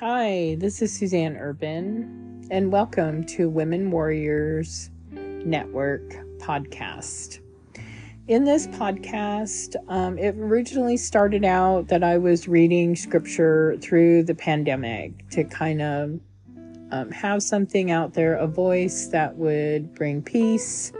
Hi, this is Suzanne Urban, and welcome to Women Warriors Network podcast. In this podcast, um, it originally started out that I was reading scripture through the pandemic to kind of um, have something out there, a voice that would bring peace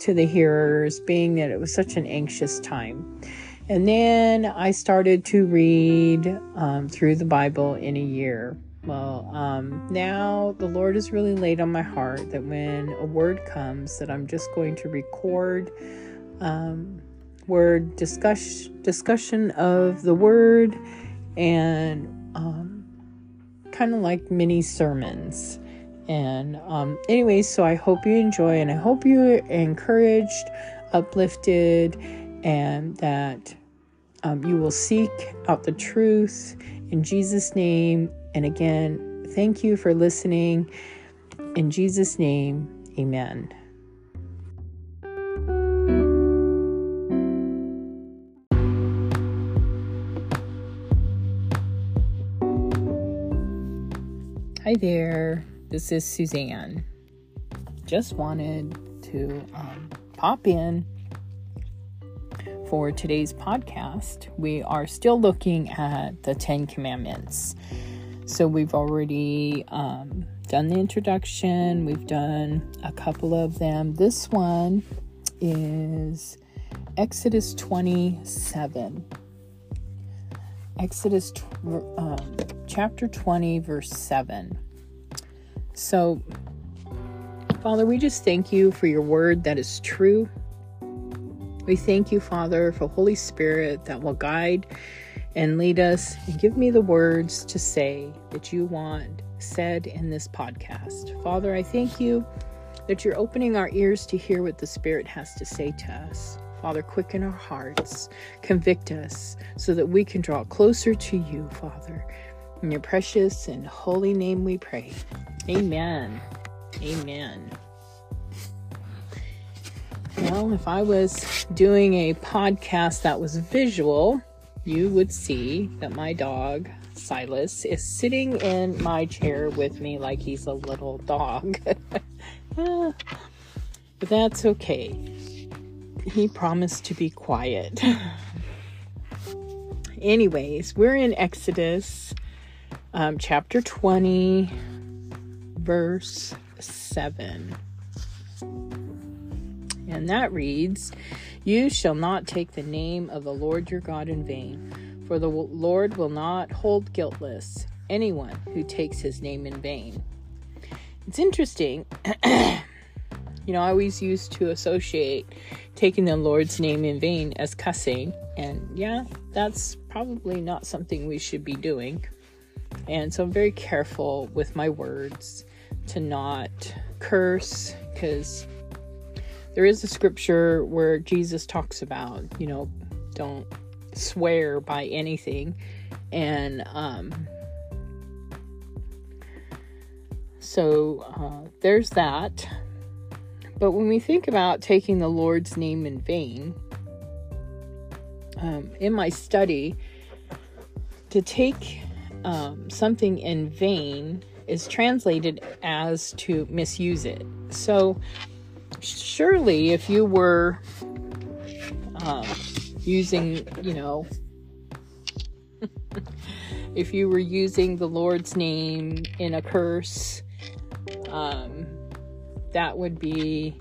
to the hearers, being that it was such an anxious time. And then I started to read um, through the Bible in a year. Well, um, now the Lord has really laid on my heart that when a word comes, that I'm just going to record um, word discuss discussion of the word and um, kind of like mini sermons. And um, anyways, so I hope you enjoy and I hope you're encouraged, uplifted, and that um, you will seek out the truth in Jesus' name. And again, thank you for listening. In Jesus' name, amen. Hi there, this is Suzanne. Just wanted to um, pop in for today's podcast, we are still looking at the Ten Commandments. So we've already um, done the introduction, we've done a couple of them. This one is Exodus 27. Exodus um, chapter 20, verse 7. So, Father, we just thank you for your word that is true we thank you, Father, for Holy Spirit that will guide and lead us and give me the words to say that you want said in this podcast. Father, I thank you that you're opening our ears to hear what the Spirit has to say to us. Father, quicken our hearts, convict us so that we can draw closer to you, Father. In your precious and holy name we pray. Amen. Amen. Well, if I was doing a podcast that was visual, you would see that my dog, Silas, is sitting in my chair with me like he's a little dog. but that's okay. He promised to be quiet. Anyways, we're in Exodus um, chapter 20, verse 7. And that reads, You shall not take the name of the Lord your God in vain, for the Lord will not hold guiltless anyone who takes his name in vain. It's interesting. you know, I always used to associate taking the Lord's name in vain as cussing. And yeah, that's probably not something we should be doing. And so I'm very careful with my words to not curse because there is a scripture where Jesus talks about, you know, don't swear by anything. And um, so uh, there's that. But when we think about taking the Lord's name in vain, um, in my study, to take um, something in vain is translated as to misuse it. So surely if you were um, using, you know, if you were using the Lord's name in a curse, um, that would be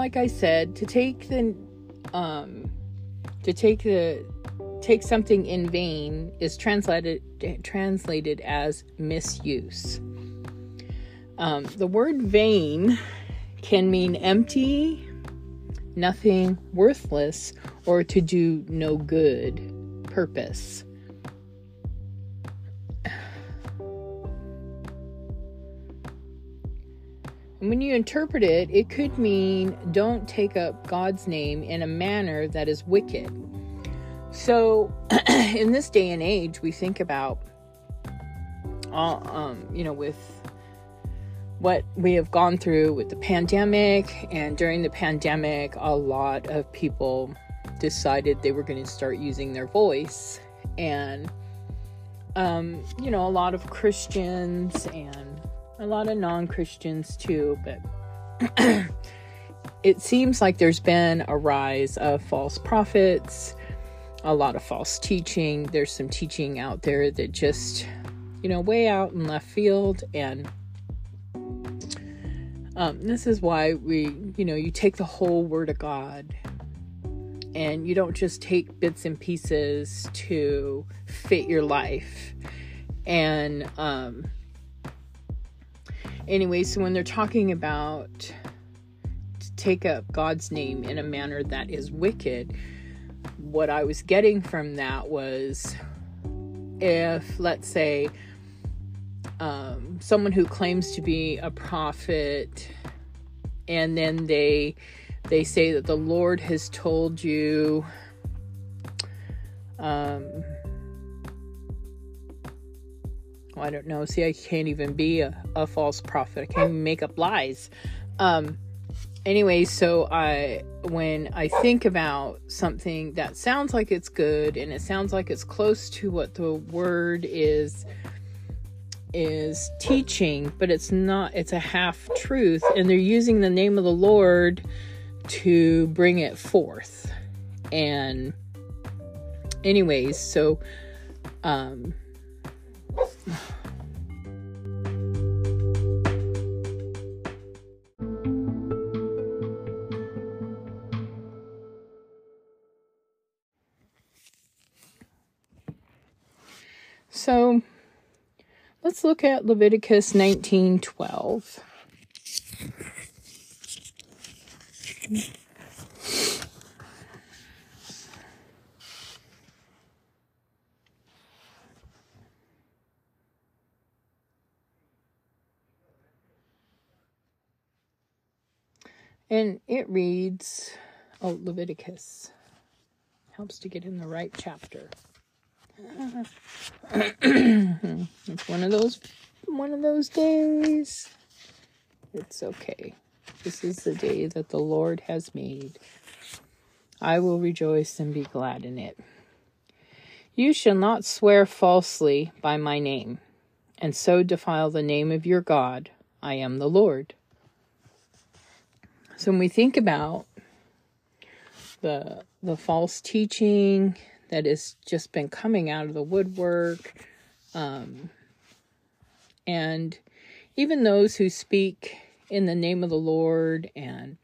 like I said, to take the um, to take the take something in vain is translated translated as misuse. Um, the word vain can mean empty, nothing, worthless, or to do no good purpose. When you interpret it, it could mean don't take up God's name in a manner that is wicked. So, in this day and age, we think about, all, um, you know, with what we have gone through with the pandemic, and during the pandemic, a lot of people decided they were going to start using their voice. And, um, you know, a lot of Christians and a lot of non Christians too, but it seems like there's been a rise of false prophets, a lot of false teaching. There's some teaching out there that just, you know, way out in left field. And um, this is why we, you know, you take the whole Word of God and you don't just take bits and pieces to fit your life. And, um, anyway, so when they're talking about to take up God's name in a manner that is wicked, what I was getting from that was if, let's say, um, someone who claims to be a prophet and then they they say that the Lord has told you um well, I don't know. See, I can't even be a, a false prophet. I can't make up lies. Um anyway, so I when I think about something that sounds like it's good and it sounds like it's close to what the word is is teaching, but it's not it's a half truth and they're using the name of the Lord to bring it forth. And anyways, so um So let's look at Leviticus 19:12. And it reads, oh, Leviticus helps to get in the right chapter. it's one of those one of those days. It's okay. This is the day that the Lord has made. I will rejoice and be glad in it. You shall not swear falsely by my name, and so defile the name of your God. I am the Lord. So when we think about the the false teaching that has just been coming out of the woodwork, um, and even those who speak in the name of the Lord and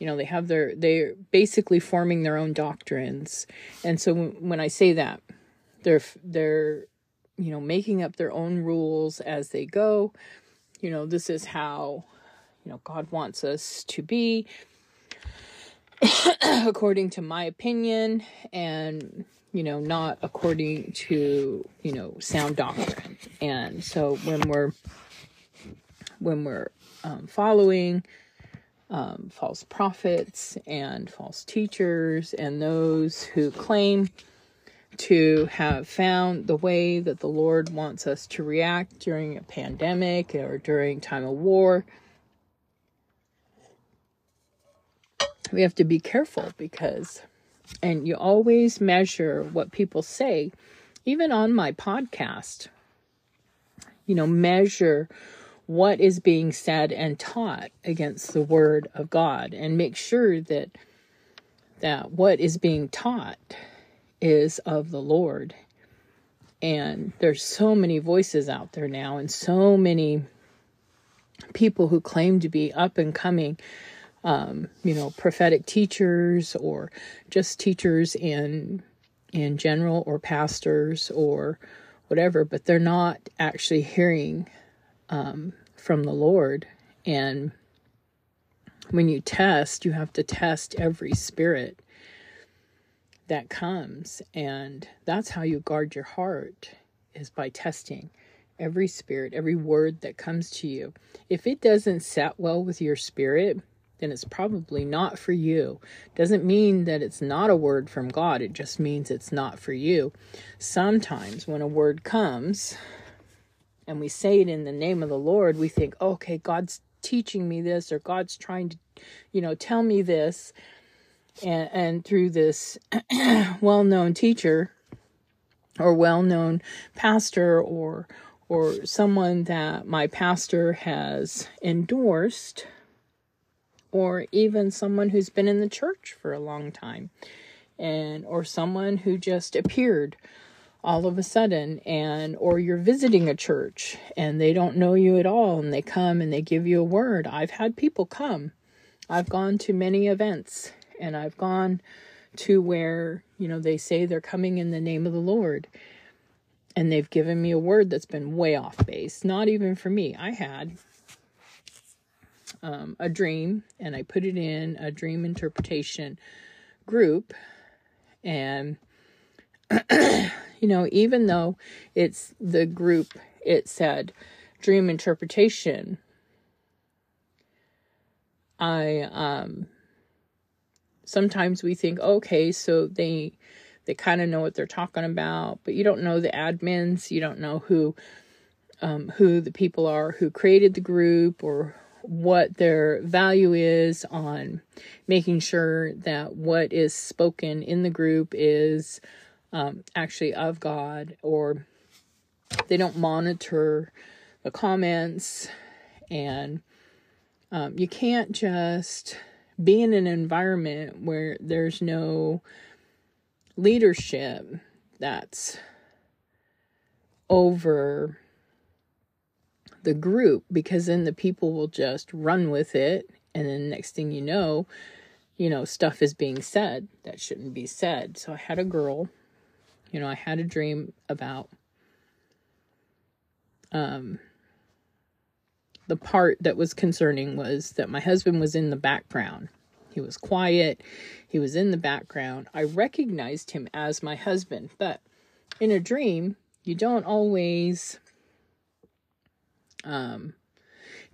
you know they have their they're basically forming their own doctrines. And so when i say that they're they're you know making up their own rules as they go. You know this is how you know god wants us to be according to my opinion and you know not according to you know sound doctrine and so when we're when we're um, following um, false prophets and false teachers and those who claim to have found the way that the Lord wants us to react during a pandemic or during time of war. We have to be careful because, and you always measure what people say, even on my podcast. You know, measure what is being said and taught against the word of God and make sure that that what is being taught is of the Lord. And there's so many voices out there now and so many people who claim to be up and coming um, you know, prophetic teachers or just teachers in in general or pastors or whatever, but they're not actually hearing um, from the Lord. And when you test, you have to test every spirit that comes. And that's how you guard your heart is by testing every spirit, every word that comes to you. If it doesn't set well with your spirit, then it's probably not for you. Doesn't mean that it's not a word from God, it just means it's not for you. Sometimes when a word comes and we say it in the name of the Lord, we think, okay, God's teaching me this or God's trying to, you know, tell me this. And, and through this well known teacher or well known pastor or or someone that my pastor has endorsed or even someone who's been in the church for a long time and or someone who just appeared all of a sudden and or you're visiting a church and they don't know you at all and they come and they give you a word. I've had people come. I've gone to many events and i've gone to where you know they say they're coming in the name of the lord and they've given me a word that's been way off base. Not even for me. I had um, a dream and I put it in a dream interpretation group. And, you know, even though it's the group, it said dream interpretation, I, um, sometimes we think, okay, so they, they kind of know what they're talking about, but you don't know the admins, you don't know who, um, who the people are who created the group or what their value is on making sure that what is spoken in the group is um, actually of God, or they don't monitor the comments, and um, you can't just be in an environment where there's no leadership that's over the group because then the people will just run with it and then next thing you know you know stuff is being said that shouldn't be said. So i had a girl you know i had a dream about um the part that was concerning was that my husband was in the background. He was quiet. He was in the background. I recognized him as my husband but in a dream you don't always um,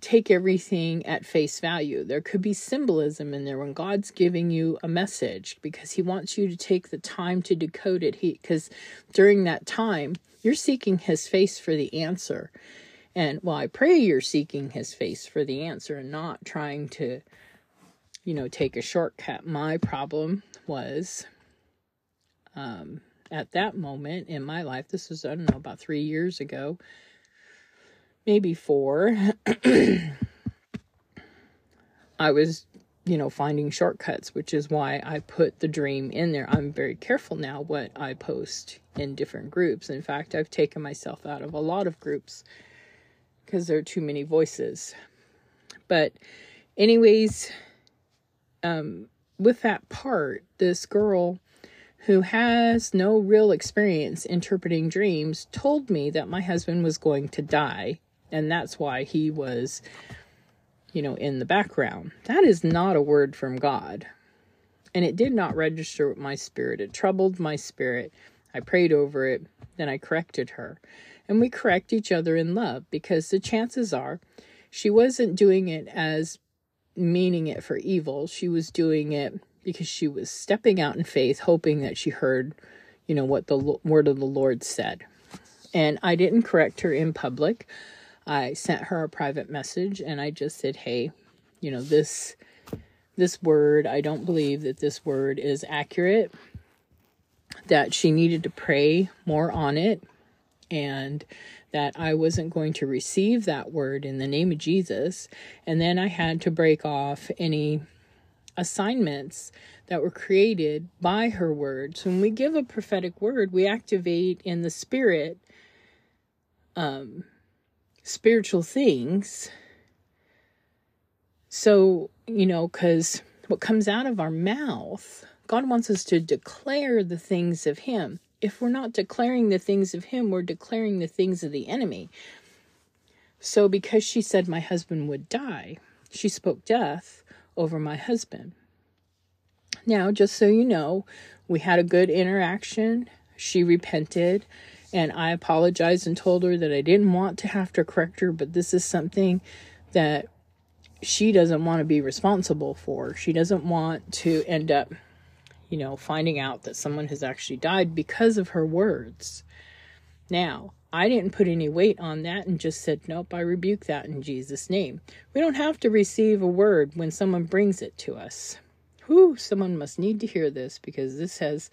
take everything at face value. There could be symbolism in there when God's giving you a message because He wants you to take the time to decode it. He because during that time you're seeking His face for the answer. And well, I pray you're seeking His face for the answer and not trying to, you know, take a shortcut. My problem was, um, at that moment in my life, this was I don't know about three years ago maybe four, I was, you know, finding shortcuts, which is why I put the dream in there. I'm very careful now what I post in different groups. In fact, I've taken myself out of a lot of groups because there are too many voices. But, anyways, um, with that part, this girl who has no real experience interpreting dreams told me that my husband was going to die and that's why he was you know in the background. That is not a word from god. And it did not register with my spirit. It troubled my spirit. I prayed over it. Then i corrected her. And we correct each other in love because the chances are she wasn't doing it as meaning it for evil. She was doing it because she was stepping out in faith hoping that she heard you know what the word of the lord said. And i didn't correct her in public I sent her a private message and I just said, "Hey, you know, this this word, I don't believe that this word is accurate. That she needed to pray more on it and that I wasn't going to receive that word in the name of Jesus. And then I had to break off any assignments that were created by her words. When we give a prophetic word, we activate in the spirit um, spiritual things. So, you know, because what comes out of our mouth, God wants us to declare the things of Him. If we're not declaring the things of Him, we're declaring the things of the enemy. So, because she said my husband would die, she spoke death over my husband. Now, just so you know, we had a good interaction. She repented And I apologized and told her that I didn't want to have to correct her, but this is something that she doesn't want to be responsible for. She doesn't want to end up, you know, finding out that someone has actually died because of her words. Now, I didn't put any weight on that and just said, Nope, I rebuke that in Jesus' name. We don't have to receive a word when someone brings it to us. Whew, someone must need to hear this because this has.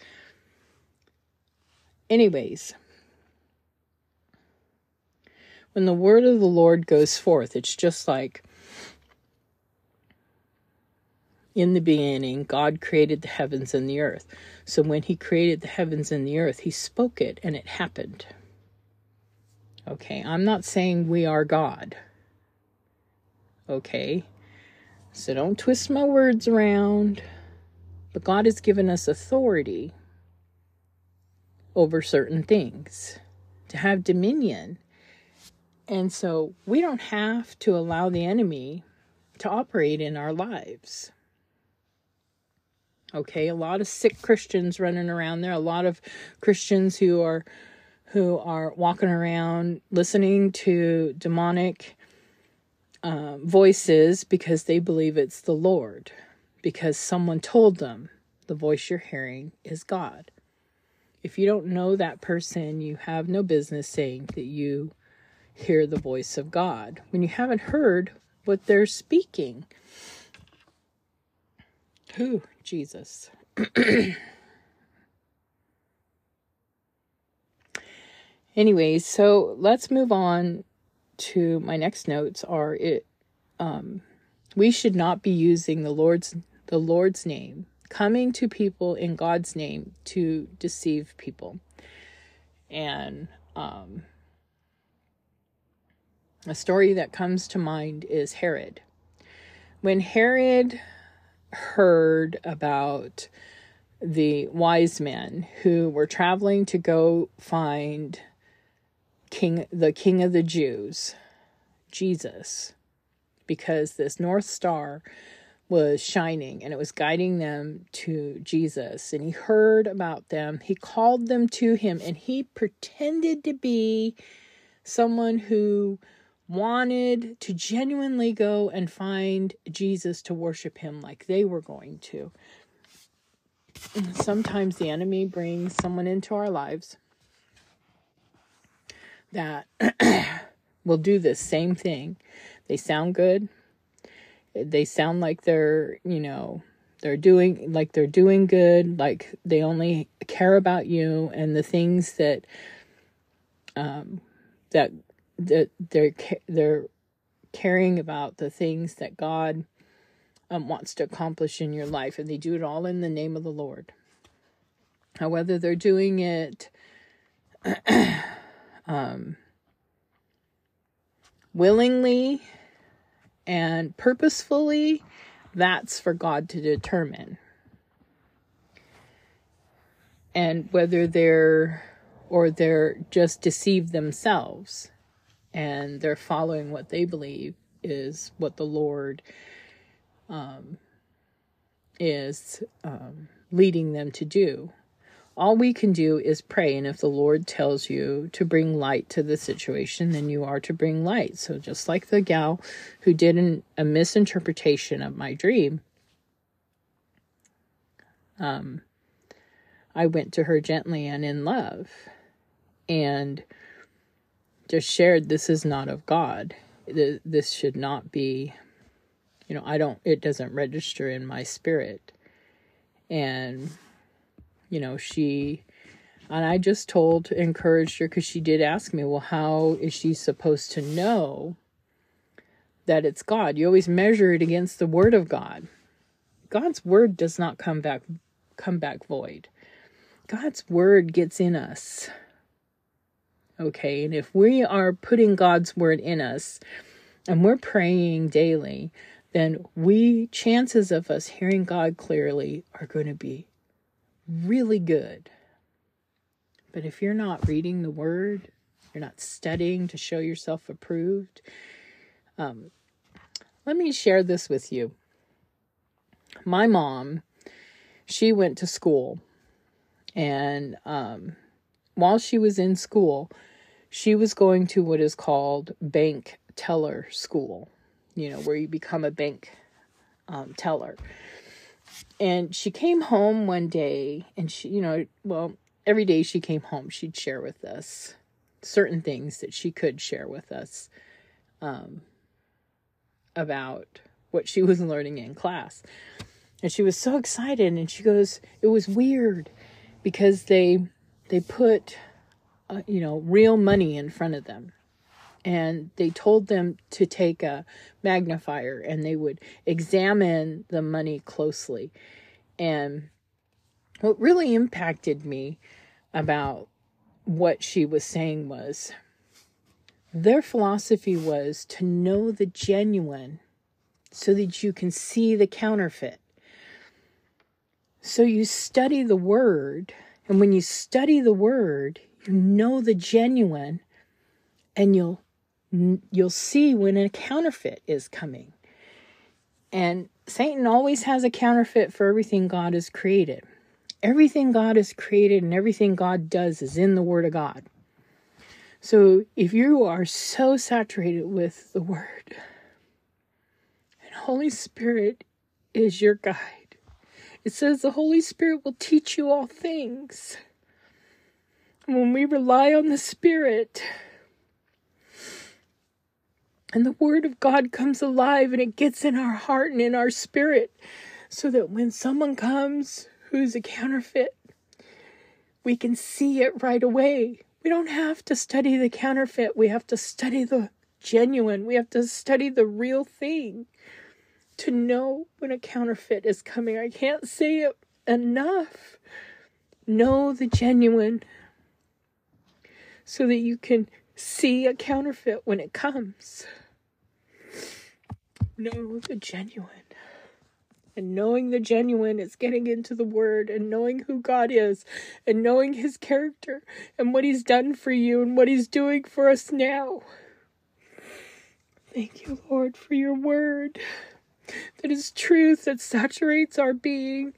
Anyways, when the word of the Lord goes forth, it's just like in the beginning, God created the heavens and the earth. So when He created the heavens and the earth, He spoke it and it happened. Okay, I'm not saying we are God. Okay, so don't twist my words around. But God has given us authority over certain things to have dominion. And so we don't have to allow the enemy to operate in our lives. Okay, a lot of sick Christians running around there, a lot of Christians who are who are walking around listening to demonic uh, voices because they believe it's the Lord, because someone told them the voice you're hearing is God. If you don't know that person, you have no business saying that you hear the voice of God when you haven't heard what they're speaking. Who, Jesus. Anyways, so let's move on to my next notes are it um we should not be using the Lord's the Lord's name, coming to people in God's name to deceive people. And um a story that comes to mind is Herod. When Herod heard about the wise men who were traveling to go find king the king of the Jews, Jesus, because this north star was shining and it was guiding them to Jesus and he heard about them. He called them to him and he pretended to be someone who wanted to genuinely go and find Jesus to worship him like they were going to. Sometimes the enemy brings someone into our lives that will do the same thing. They sound good. They sound like they're, you know, they're doing like they're doing good, like they only care about you and the things that um that that they're they're caring about the things that God um, wants to accomplish in your life, and they do it all in the name of the Lord. Now, whether they're doing it um, willingly and purposefully, that's for God to determine. And whether they're or they're just deceived themselves and they're following what they believe is what the Lord um, is um, leading them to do. All we can do is pray, and if the Lord tells you to bring light to the situation, then you are to bring light. So, just like the gal who did an, a misinterpretation of my dream, um, I went to her gently and in love, and just shared this is not of God. This should not be, you know, I don't, it doesn't register in my spirit. And, you know, she, and I just told, encouraged her because she did ask me, well, how is she supposed to know that it's God? You always measure it against the word of God. God's word does not come back come back void. God's word gets in us. Okay. And if we are putting God's word in us and we're praying daily, then we, chances of us hearing God clearly are going to be really good. But if you're not reading the word, you're not studying to show yourself approved, um, let me share this with you. My mom, she went to school and um, while she was in school, she was going to what is called bank teller school, you know, where you become a bank um, teller. And she came home one day and she, you know, well, every day she came home, she'd share with us certain things that she could share with us um, about what she was learning in class. And she was so excited and she goes, it was weird because they they put uh, you know real money in front of them and they told them to take a magnifier and they would examine the money closely and what really impacted me about what she was saying was their philosophy was to know the genuine so that you can see the counterfeit. So you study the word, and when you study the word, you know the genuine and you'll you'll see when a counterfeit is coming. And Satan always has a counterfeit for everything God has created. Everything God has created and everything God does is in the Word of God. So if you are so saturated with the Word, and Holy Spirit is your guide, it says the Holy Spirit will teach you all things. When we rely on the Spirit, and the Word of God comes alive and it gets in our heart and in our spirit, so that when someone comes who's a counterfeit, we can see it right away. We don't have to study the counterfeit, we have to study the genuine, we have to study the real thing to know when a counterfeit is coming. I can't say it enough. Know the genuine so that you can see a counterfeit when it comes. Know the genuine. And knowing the genuine is getting into the Word and knowing who God is and knowing His character and what He's done for you and what He's doing for us now. Thank you, Lord, for your Word that is truth that saturates our being.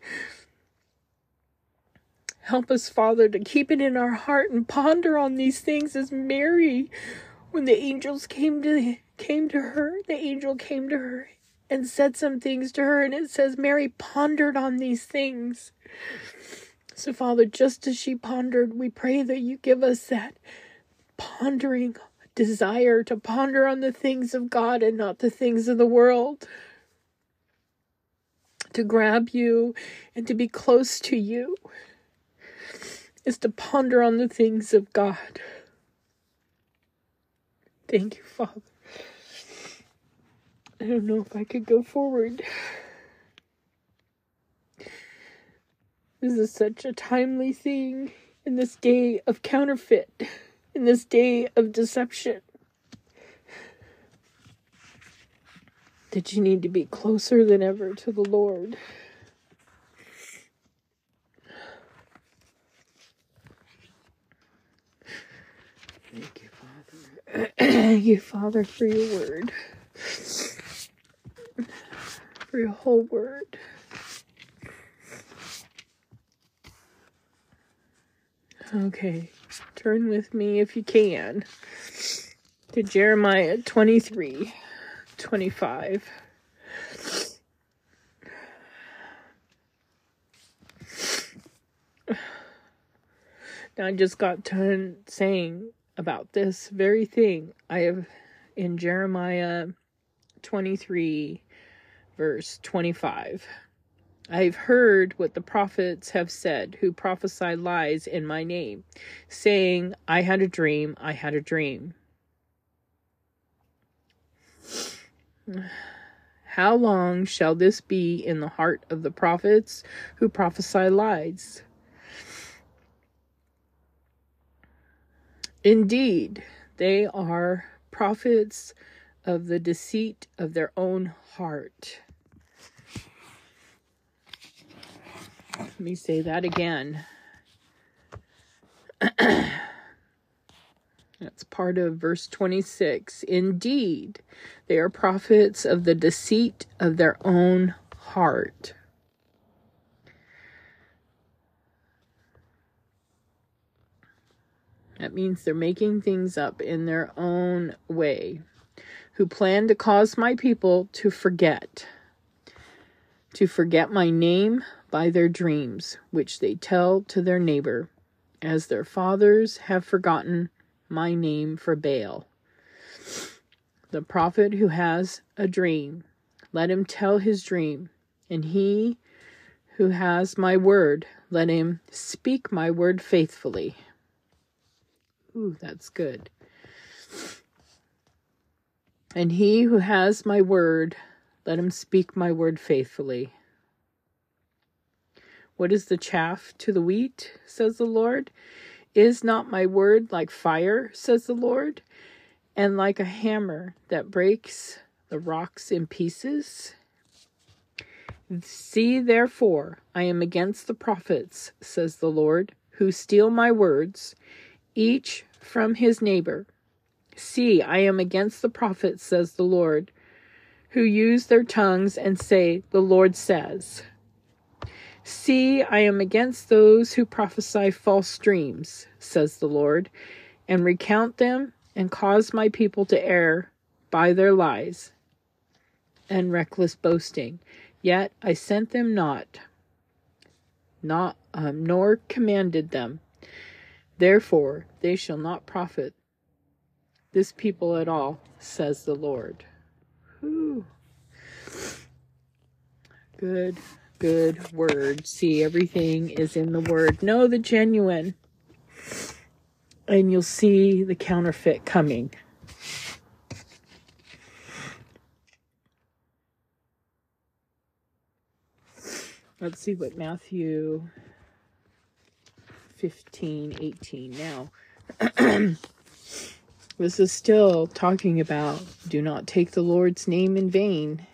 Help us, Father, to keep it in our heart and ponder on these things as Mary, when the angels came to came to her, the angel came to her and said some things to her, and it says Mary pondered on these things. So, Father, just as she pondered, we pray that you give us that pondering desire to ponder on the things of God and not the things of the world. To grab you and to be close to you is to ponder on the things of God. Thank you, Father. I don't know if I could go forward. This is such a timely thing in this day of counterfeit, in this day of deception. That you need to be closer than ever to the Lord. Thank you, Father. Thank you, Father, for your word for your whole word. Okay, turn with me if you can to Jeremiah 23 25. Now, I just got done saying about this very thing. I have in Jeremiah 23 verse 25. I've heard what the prophets have said who prophesy lies in my name, saying, I had a dream, I had a dream. How long shall this be in the heart of the prophets who prophesy lies? Indeed, they are prophets of the deceit of their own heart. Let me say that again. That's part of verse 26. Indeed, they are prophets of the deceit of their own heart. That means they're making things up in their own way. Who plan to cause my people to forget, to forget my name by their dreams, which they tell to their neighbor, as their fathers have forgotten my name for Baal. The prophet who has a dream, let him tell his dream, and he who has my word, let him speak my word faithfully. Ooh, that's good. And he who has my word, let him speak my word faithfully. What is the chaff to the wheat, says the Lord? Is not my word like fire, says the Lord, and like a hammer that breaks the rocks in pieces? See, therefore, I am against the prophets, says the Lord, who steal my words each from his neighbor. See, I am against the prophets, says the Lord, who use their tongues and say, The Lord says. See, I am against those who prophesy false dreams, says the Lord, and recount them and cause my people to err by their lies and reckless boasting. Yet I sent them not, not um, nor commanded them. Therefore, they shall not profit this people at all, says the Lord. Whew. Good, good word. See, everything is in the word. Know the genuine, and you'll see the counterfeit coming. Let's see what Matthew 15, 18. Now, this is still talking about do not take the Lord's name in vain.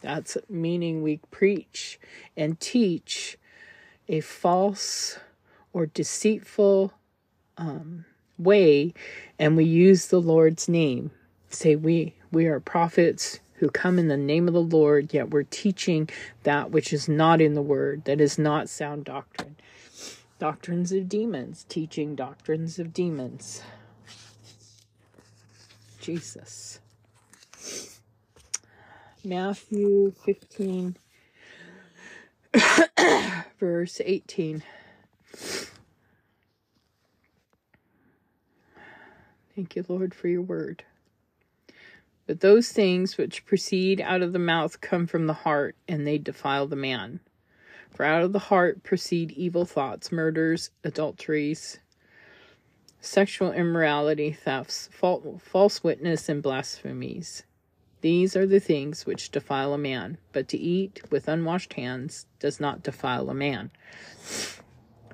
That's meaning we preach and teach a false or deceitful um, way, and we use the Lord's name. Say we we are prophets who come in the name of the Lord, yet we're teaching that which is not in the word, that is not sound doctrine doctrines of demons, teaching doctrines of demons. Jesus. Matthew 15, verse 18. Thank you, Lord, for your word. But those things which proceed out of the mouth come from the heart, and they defile the man. For out of the heart proceed evil thoughts, murders, adulteries, sexual immorality, thefts, false witness, and blasphemies. These are the things which defile a man, but to eat with unwashed hands does not defile a man.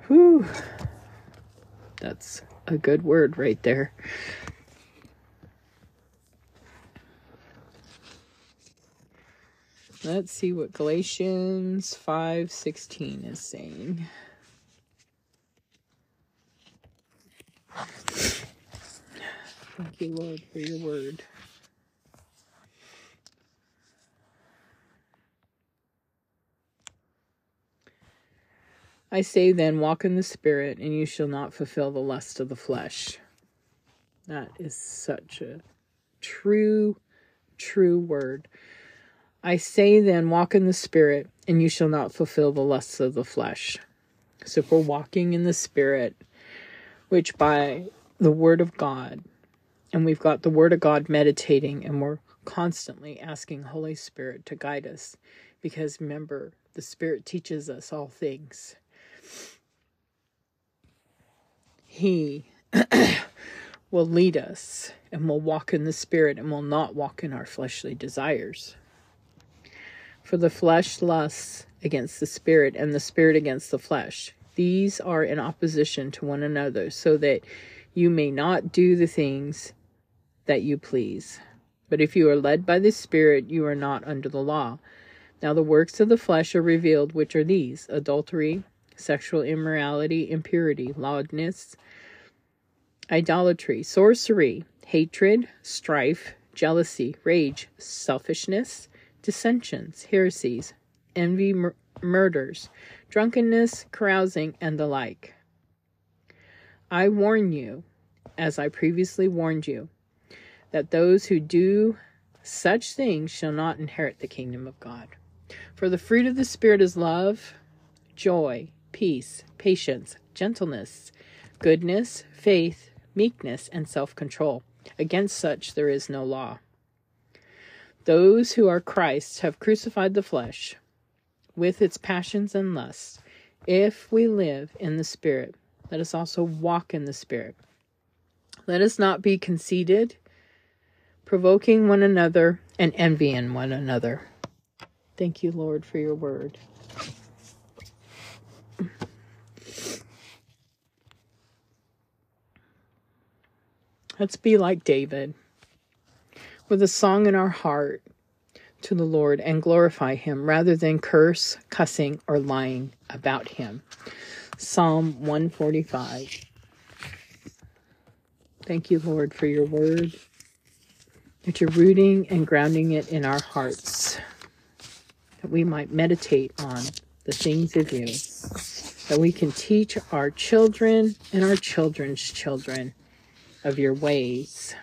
Whew. That's a good word right there. Let's see what Galatians 5:16 is saying. Thank you, Lord, for your word. I say then, walk in the Spirit, and you shall not fulfill the lust of the flesh. That is such a true, true word. I say then, walk in the Spirit, and you shall not fulfill the lusts of the flesh. So if we're walking in the Spirit, which by the Word of God, and we've got the Word of God meditating, and we're constantly asking Holy Spirit to guide us, because remember, the Spirit teaches us all things. He will lead us and we'll walk in the Spirit and we'll not walk in our fleshly desires. For the flesh lusts against the spirit, and the spirit against the flesh. These are in opposition to one another, so that you may not do the things that you please. But if you are led by the Spirit, you are not under the law. Now the works of the flesh are revealed, which are these adultery, sexual immorality, impurity, loudness, idolatry, sorcery, hatred, strife, jealousy, rage, selfishness dissensions, heresies, envy, mur- murders, drunkenness, carousing, and the like. I warn you, as I previously warned you, that those who do such things shall not inherit the kingdom of God. For the fruit of the Spirit is love, joy, peace, patience, gentleness, goodness, faith, meekness, and self control. Against such there is no law. Those who are Christ's have crucified the flesh with its passions and lusts. If we live in the Spirit, let us also walk in the Spirit. Let us not be conceited, provoking one another, and envying one another. Thank you, Lord, for your word. Let's be like David with a song in our heart to the Lord and glorify Him rather than curse, cussing, or lying about Him. Psalm 145. Thank you, Lord, for your word, that you're rooting and grounding it in our hearts, that we might meditate on the things of you, that we can teach our children and our children's children of your ways.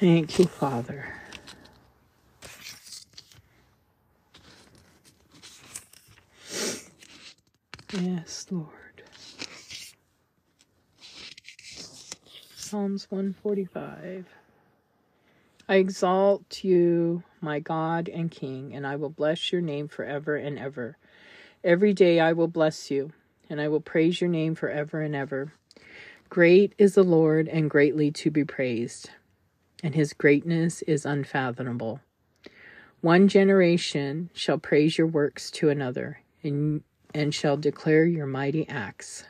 Thank you, Father. Yes, Lord. Psalms 145. I exalt you, my God and King, and I will bless your name forever and ever. Every day I will bless you, and I will praise your name forever and ever. Great is the Lord, and greatly to be praised, and his greatness is unfathomable. One generation shall praise your works to another, and, and shall declare your mighty acts.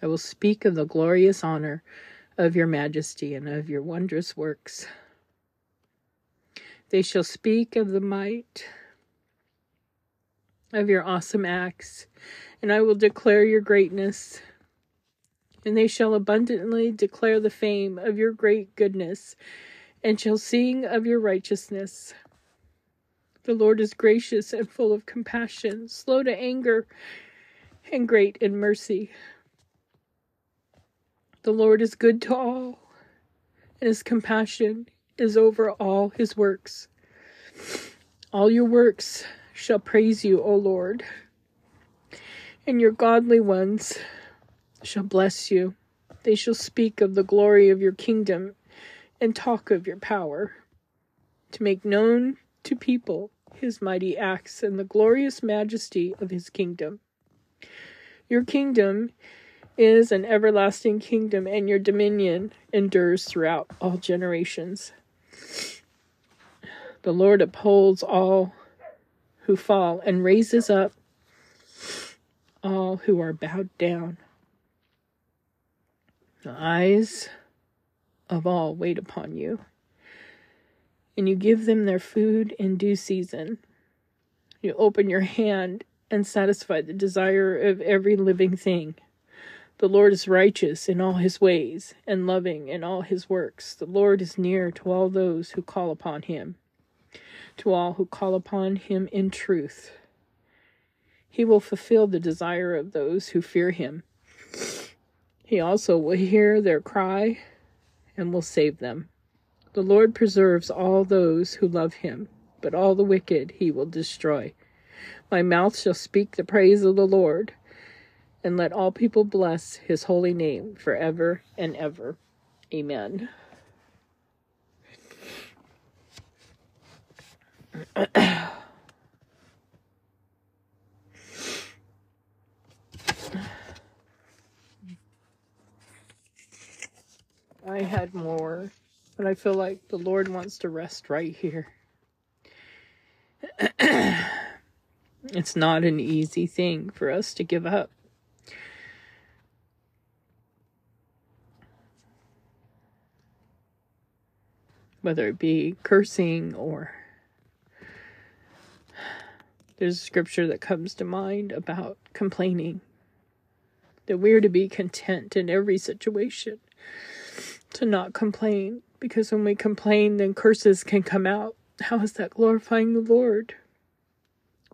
I will speak of the glorious honor of your majesty and of your wondrous works. They shall speak of the might of your awesome acts, and I will declare your greatness. And they shall abundantly declare the fame of your great goodness, and shall sing of your righteousness. The Lord is gracious and full of compassion, slow to anger, and great in mercy. The Lord is good to all, and his compassion is over all his works. All your works shall praise you, O Lord, and your godly ones shall bless you. They shall speak of the glory of your kingdom and talk of your power, to make known to people his mighty acts and the glorious majesty of his kingdom. Your kingdom is an everlasting kingdom, and your dominion endures throughout all generations. The Lord upholds all who fall and raises up all who are bowed down. The eyes of all wait upon you, and you give them their food in due season. You open your hand and satisfy the desire of every living thing. The Lord is righteous in all his ways and loving in all his works. The Lord is near to all those who call upon him, to all who call upon him in truth. He will fulfill the desire of those who fear him. He also will hear their cry and will save them. The Lord preserves all those who love him, but all the wicked he will destroy. My mouth shall speak the praise of the Lord and let all people bless his holy name forever and ever. Amen. I had more, but I feel like the Lord wants to rest right here. it's not an easy thing for us to give up. whether it be cursing or there's a scripture that comes to mind about complaining that we're to be content in every situation to not complain because when we complain then curses can come out how is that glorifying the lord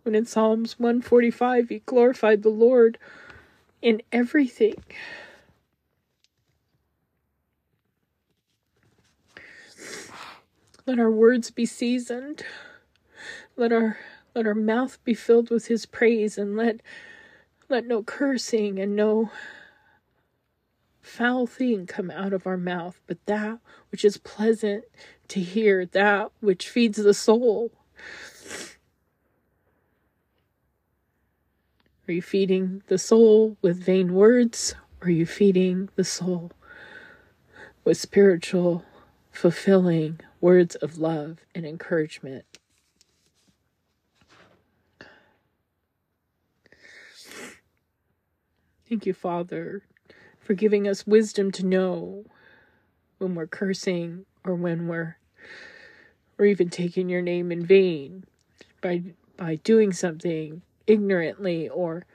when in psalms 145 he glorified the lord in everything. Let our words be seasoned. Let our let our mouth be filled with his praise and let let no cursing and no foul thing come out of our mouth, but that which is pleasant to hear, that which feeds the soul. Are you feeding the soul with vain words? Or are you feeding the soul with spiritual, fulfilling words of love and encouragement? Thank you, Father, for giving us wisdom to know when we're cursing or when we're or even taking your name in vain by by doing something ignorantly or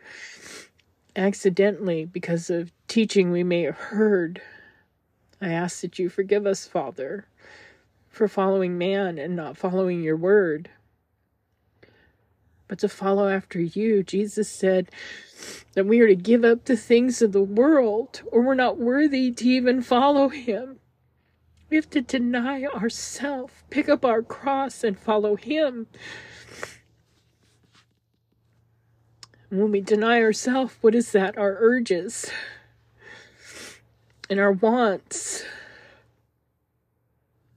accidentally because of teaching we may have heard. I ask that you forgive us, Father, for following man and not following your word, but to follow after you. Jesus said, that we are to give up the things of the world or we're not worthy to even follow him. We have to deny ourselves, pick up our cross, and follow him. When we deny ourselves, what is that? Our urges and our wants.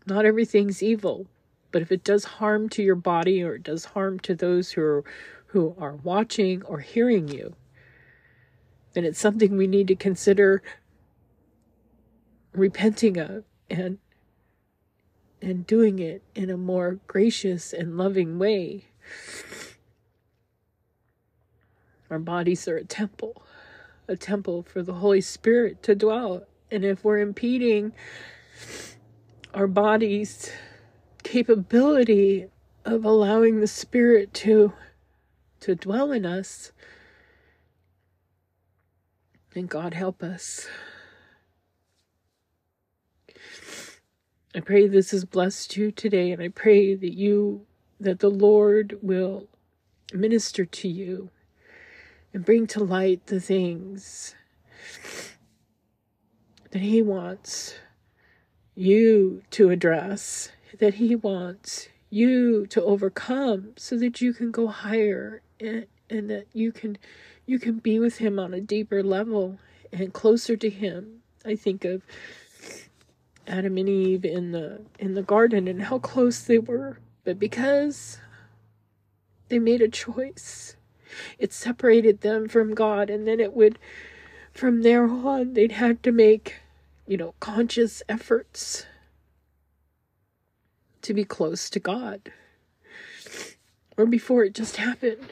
Not everything's evil, but if it does harm to your body or it does harm to those who are, who are watching or hearing you, then it's something we need to consider repenting of and and doing it in a more gracious and loving way. Our bodies are a temple, a temple for the Holy Spirit to dwell. And if we're impeding our body's capability of allowing the Spirit to to dwell in us, and God help us. I pray this has blessed you today, and I pray that you, that the Lord will minister to you and bring to light the things that He wants you to address, that He wants you to overcome so that you can go higher and, and that you can you can be with him on a deeper level and closer to him. I think of Adam and Eve in the in the garden and how close they were, but because they made a choice, it separated them from God and then it would from there on they'd have to make, you know, conscious efforts to be close to God. Or before it just happened.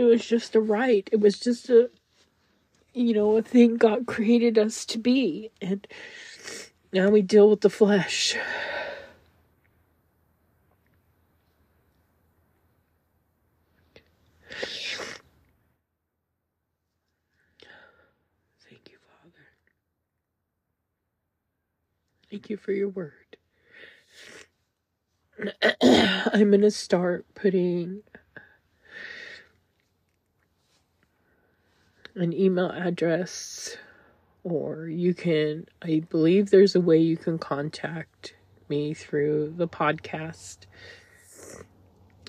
It was just a right. It was just a, you know, a thing God created us to be. And now we deal with the flesh. Thank you, Father. Thank you for your word. I'm going to start putting an email address, or you can, I believe there's a way you can contact me through the podcast.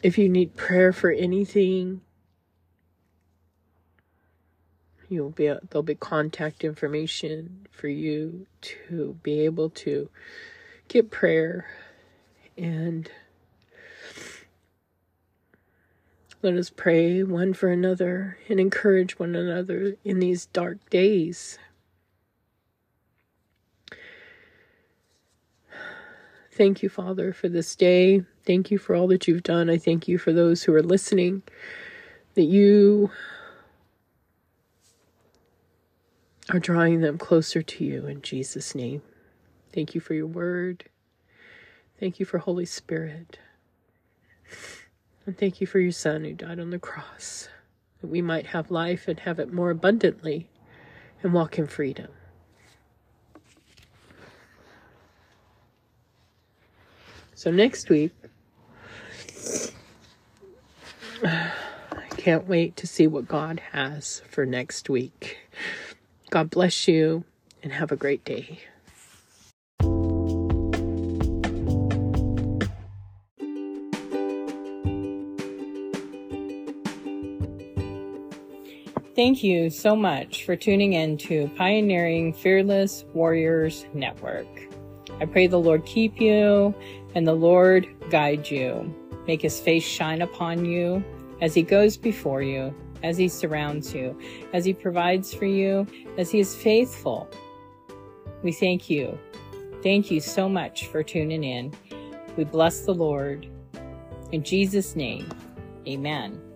If you need prayer for anything, you'll be there'll be contact information for you to be able to get prayer and Let us pray one for another and encourage one another in these dark days. Thank you, Father, for this day. Thank you for all that you've done. I thank you for those who are listening, that you are drawing them closer to you in Jesus' name. Thank you for your word. Thank you for Holy Spirit. And thank you for your Son who died on the cross, that we might have life and have it more abundantly and walk in freedom. So next week, I can't wait to see what God has for next week. God bless you and have a great day. Thank you so much for tuning in to Pioneering Fearless Warriors Network. I pray the Lord keep you and the Lord guide you. Make his face shine upon you as he goes before you, as he surrounds you, as he provides for you, as he is faithful. We thank you. Thank you so much for tuning in. We bless the Lord. In Jesus' name, amen.